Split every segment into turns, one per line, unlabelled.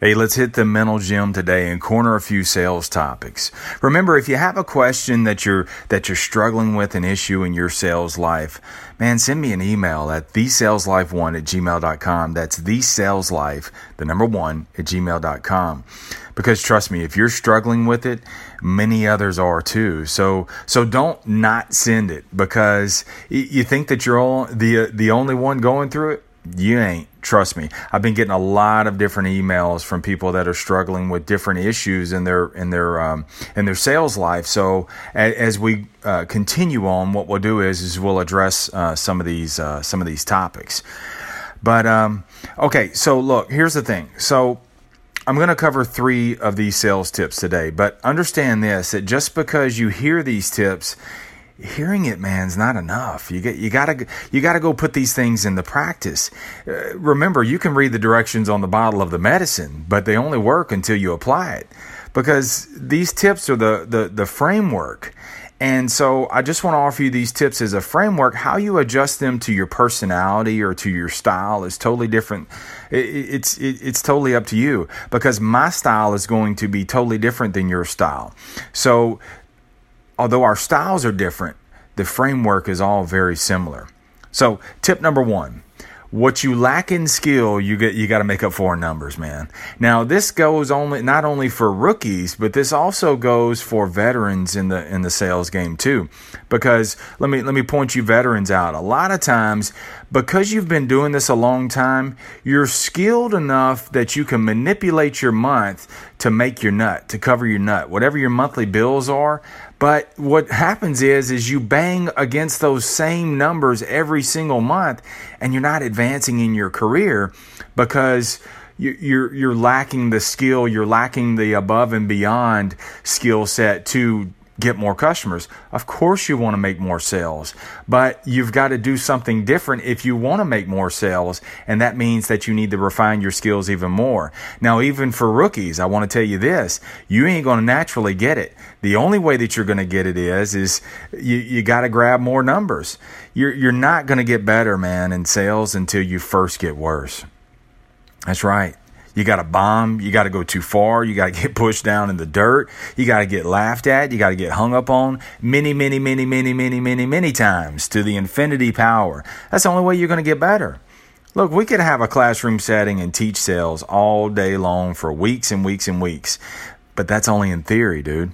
Hey, let's hit the mental gym today and corner a few sales topics. Remember, if you have a question that you're that you're struggling with an issue in your sales life, man, send me an email at thesaleslife1 at gmail.com. That's thesaleslife, the number one, at gmail.com. Because trust me, if you're struggling with it, many others are too. So so don't not send it because you think that you're all the the only one going through it. You ain't. Trust me. I've been getting a lot of different emails from people that are struggling with different issues in their in their um, in their sales life. So as, as we uh, continue on, what we'll do is is we'll address uh, some of these uh, some of these topics. But um, okay, so look, here's the thing. So I'm going to cover three of these sales tips today, but understand this that just because you hear these tips hearing it man's not enough you get you got to you got to go put these things into practice uh, remember you can read the directions on the bottle of the medicine but they only work until you apply it because these tips are the the, the framework and so I just want to offer you these tips as a framework. How you adjust them to your personality or to your style is totally different. It's it's totally up to you because my style is going to be totally different than your style. So although our styles are different, the framework is all very similar. So, tip number one what you lack in skill, you get you got to make up for in numbers, man. Now, this goes only not only for rookies, but this also goes for veterans in the in the sales game too. Because let me let me point you veterans out. A lot of times, because you've been doing this a long time, you're skilled enough that you can manipulate your month to make your nut, to cover your nut, whatever your monthly bills are. But what happens is is you bang against those same numbers every single month and you're not advancing in your career because you're you're lacking the skill, you're lacking the above and beyond skill set to get more customers. Of course, you want to make more sales, but you've got to do something different if you want to make more sales. And that means that you need to refine your skills even more. Now, even for rookies, I want to tell you this you ain't going to naturally get it. The only way that you're going to get it is, is you, you got to grab more numbers. You're, you're not going to get better, man, in sales until you first get worse. That's right. You got to bomb. You got to go too far. You got to get pushed down in the dirt. You got to get laughed at. You got to get hung up on many, many, many, many, many, many, many times to the infinity power. That's the only way you're going to get better. Look, we could have a classroom setting and teach sales all day long for weeks and weeks and weeks, but that's only in theory, dude.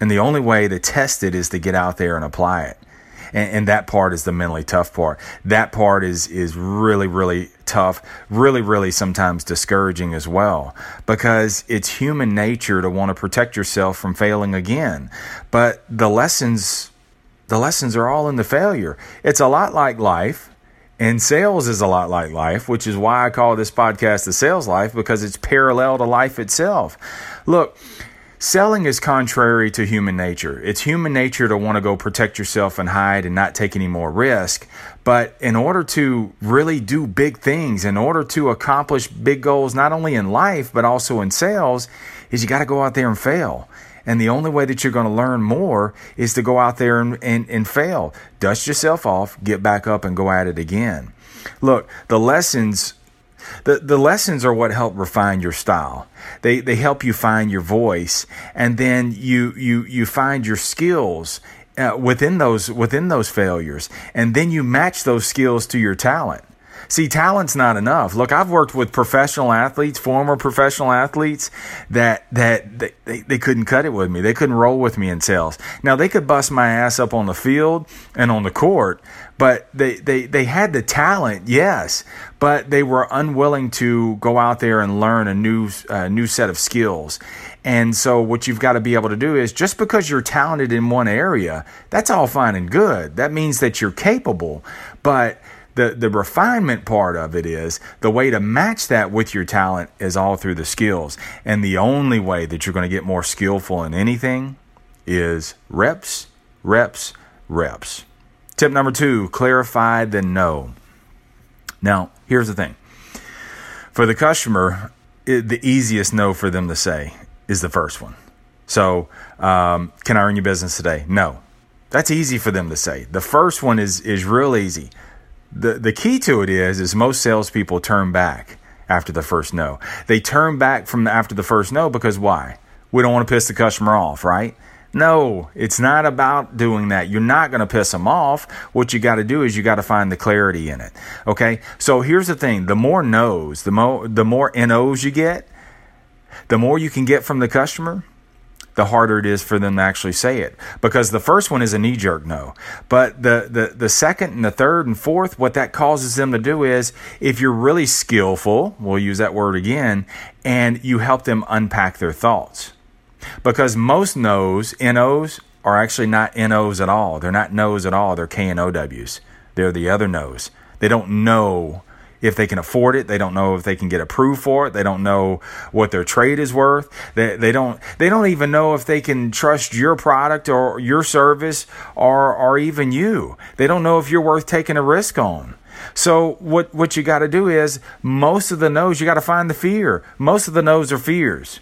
And the only way to test it is to get out there and apply it and, and that part is the mentally tough part. That part is is really really tough, really really sometimes discouraging as well because it's human nature to want to protect yourself from failing again. But the lessons the lessons are all in the failure. It's a lot like life. And sales is a lot like life, which is why I call this podcast the sales life because it's parallel to life itself. Look, Selling is contrary to human nature. It's human nature to want to go protect yourself and hide and not take any more risk. But in order to really do big things, in order to accomplish big goals, not only in life, but also in sales, is you got to go out there and fail. And the only way that you're going to learn more is to go out there and, and, and fail. Dust yourself off, get back up, and go at it again. Look, the lessons the, the lessons are what help refine your style. They, they help you find your voice and then you, you, you find your skills uh, within those, within those failures. And then you match those skills to your talent. See, talent's not enough. Look, I've worked with professional athletes, former professional athletes, that that they, they couldn't cut it with me. They couldn't roll with me in sales. Now they could bust my ass up on the field and on the court, but they, they, they had the talent, yes, but they were unwilling to go out there and learn a new uh, new set of skills. And so what you've got to be able to do is just because you're talented in one area, that's all fine and good. That means that you're capable, but the the refinement part of it is the way to match that with your talent is all through the skills. And the only way that you're going to get more skillful in anything is reps, reps, reps. Tip number 2, clarify the no. Now, here's the thing. For the customer, it, the easiest no for them to say is the first one. So, um, can I earn your business today? No. That's easy for them to say. The first one is is real easy the the key to it is is most salespeople turn back after the first no. They turn back from after the first no because why? We don't want to piss the customer off, right? No, it's not about doing that. You're not going to piss them off. What you got to do is you got to find the clarity in it. Okay? So here's the thing, the more no's, the more the more NOs you get, the more you can get from the customer, the harder it is for them to actually say it. Because the first one is a knee jerk no. But the, the, the second and the third and fourth, what that causes them to do is if you're really skillful, we'll use that word again, and you help them unpack their thoughts. Because most no's, NOs, are actually not NOs at all. They're not no's at all. They're KNOWs. They're the other no's. They don't know if they can afford it. They don't know if they can get approved for it. They don't know what their trade is worth. They, they don't they don't even know if they can trust your product or your service or or even you. They don't know if you're worth taking a risk on. So what what you got to do is most of the no's you got to find the fear. Most of the no's are fears.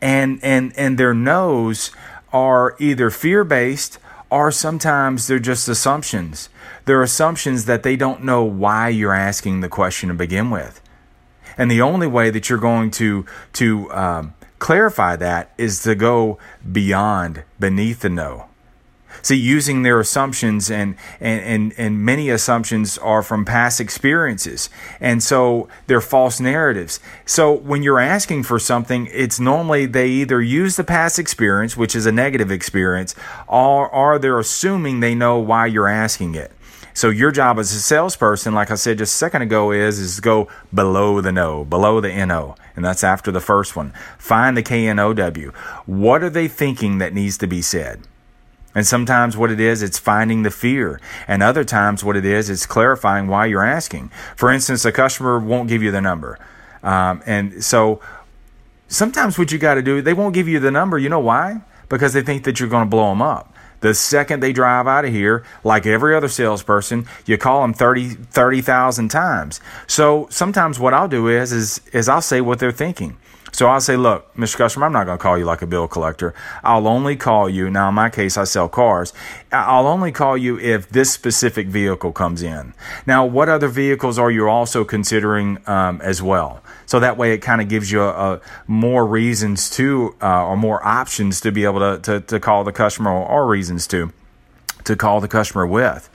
And and and their no's are either fear based or sometimes they're just assumptions. They're assumptions that they don't know why you're asking the question to begin with. And the only way that you're going to to um, clarify that is to go beyond, beneath the no. See, using their assumptions and, and, and, and many assumptions are from past experiences. And so they're false narratives. So when you're asking for something, it's normally they either use the past experience, which is a negative experience, or, or they're assuming they know why you're asking it. So your job as a salesperson, like I said just a second ago, is is go below the no, below the NO, and that's after the first one. Find the KNOW. What are they thinking that needs to be said? And sometimes what it is, it's finding the fear. And other times what it is, it's clarifying why you're asking. For instance, a customer won't give you the number. Um, and so sometimes what you got to do, they won't give you the number. You know why? Because they think that you're going to blow them up. The second they drive out of here, like every other salesperson, you call them 30 30,000 times. So sometimes what I'll do is, is, is I'll say what they're thinking. So I'll say, look, Mr. Customer, I'm not going to call you like a bill collector. I'll only call you. Now, in my case, I sell cars. I'll only call you if this specific vehicle comes in. Now, what other vehicles are you also considering um, as well? So that way, it kind of gives you a, a more reasons to, uh, or more options to be able to, to, to call the customer, or, or reasons to, to call the customer with.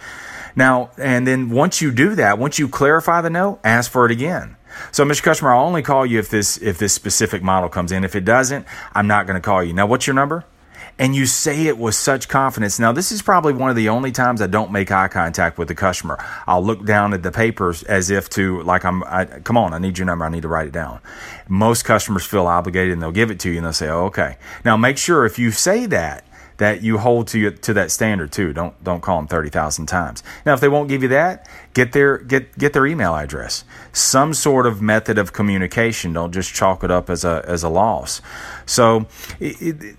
Now, and then once you do that, once you clarify the no, ask for it again. So, Mr. Customer, I'll only call you if this if this specific model comes in. If it doesn't, I'm not going to call you. Now, what's your number? And you say it with such confidence. Now, this is probably one of the only times I don't make eye contact with the customer. I'll look down at the papers as if to, like, I'm, I, come on, I need your number. I need to write it down. Most customers feel obligated and they'll give it to you and they'll say, oh, okay. Now, make sure if you say that, that you hold to to that standard too. Don't don't call them thirty thousand times. Now, if they won't give you that, get their get get their email address. Some sort of method of communication. Don't just chalk it up as a as a loss. So, it, it,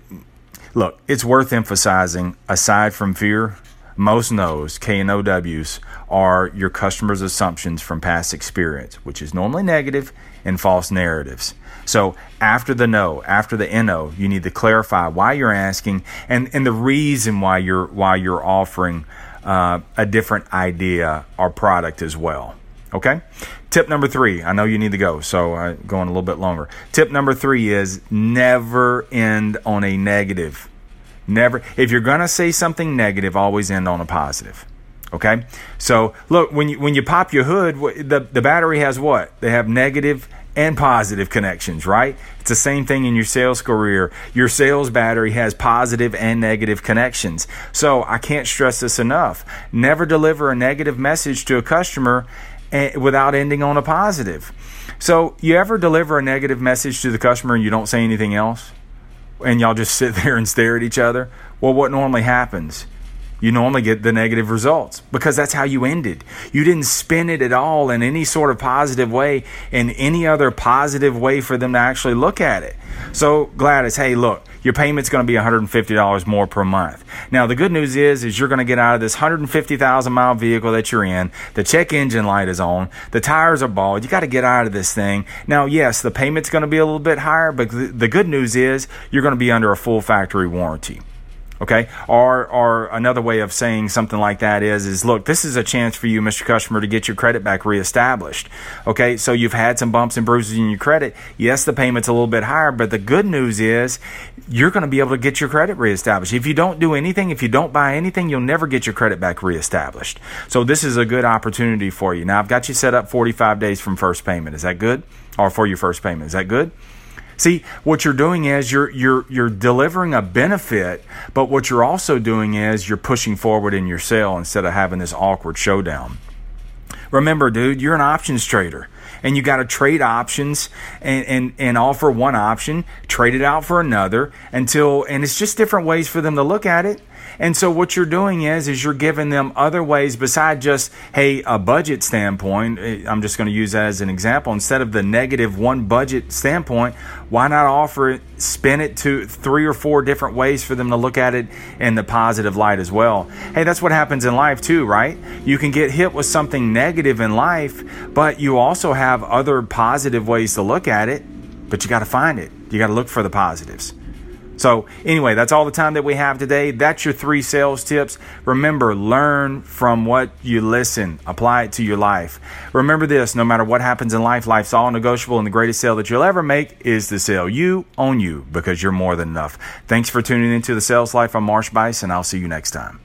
look, it's worth emphasizing. Aside from fear, most no's, K and OWs, are your customer's assumptions from past experience, which is normally negative and false narratives. So after the no, after the no, you need to clarify why you're asking and, and the reason why you're why you're offering uh, a different idea or product as well. Okay. Tip number three. I know you need to go, so I'm going a little bit longer. Tip number three is never end on a negative. Never. If you're gonna say something negative, always end on a positive. Okay. So look, when you when you pop your hood, the the battery has what? They have negative and positive connections, right? It's the same thing in your sales career. Your sales battery has positive and negative connections. So I can't stress this enough. Never deliver a negative message to a customer eh, without ending on a positive. So you ever deliver a negative message to the customer and you don't say anything else? And y'all just sit there and stare at each other? Well, what normally happens? You normally get the negative results because that's how you ended. You didn't spin it at all in any sort of positive way, in any other positive way for them to actually look at it. So Gladys, hey, look, your payment's going to be $150 more per month. Now the good news is, is you're going to get out of this 150,000 mile vehicle that you're in. The check engine light is on. The tires are bald. You got to get out of this thing. Now, yes, the payment's going to be a little bit higher, but the good news is you're going to be under a full factory warranty. Okay. Or, or another way of saying something like that is, is look, this is a chance for you, Mr. Customer, to get your credit back reestablished. Okay. So you've had some bumps and bruises in your credit. Yes, the payment's a little bit higher, but the good news is you're going to be able to get your credit reestablished. If you don't do anything, if you don't buy anything, you'll never get your credit back reestablished. So this is a good opportunity for you. Now I've got you set up 45 days from first payment. Is that good? Or for your first payment. Is that good? See, what you're doing is you're you're you're delivering a benefit, but what you're also doing is you're pushing forward in your sale instead of having this awkward showdown. Remember, dude, you're an options trader and you got to trade options and, and, and offer one option, trade it out for another until, and it's just different ways for them to look at it. And so what you're doing is is you're giving them other ways besides just hey a budget standpoint. Eh, I'm just going to use that as an example. Instead of the negative one budget standpoint, why not offer it, spin it to three or four different ways for them to look at it in the positive light as well. Hey, that's what happens in life too, right? You can get hit with something negative in life, but you also have other positive ways to look at it. But you got to find it. You got to look for the positives. So, anyway, that's all the time that we have today. That's your three sales tips. Remember, learn from what you listen, apply it to your life. Remember this no matter what happens in life, life's all negotiable, and the greatest sale that you'll ever make is the sale you own you because you're more than enough. Thanks for tuning into the Sales Life. I'm Marsh Buice, and I'll see you next time.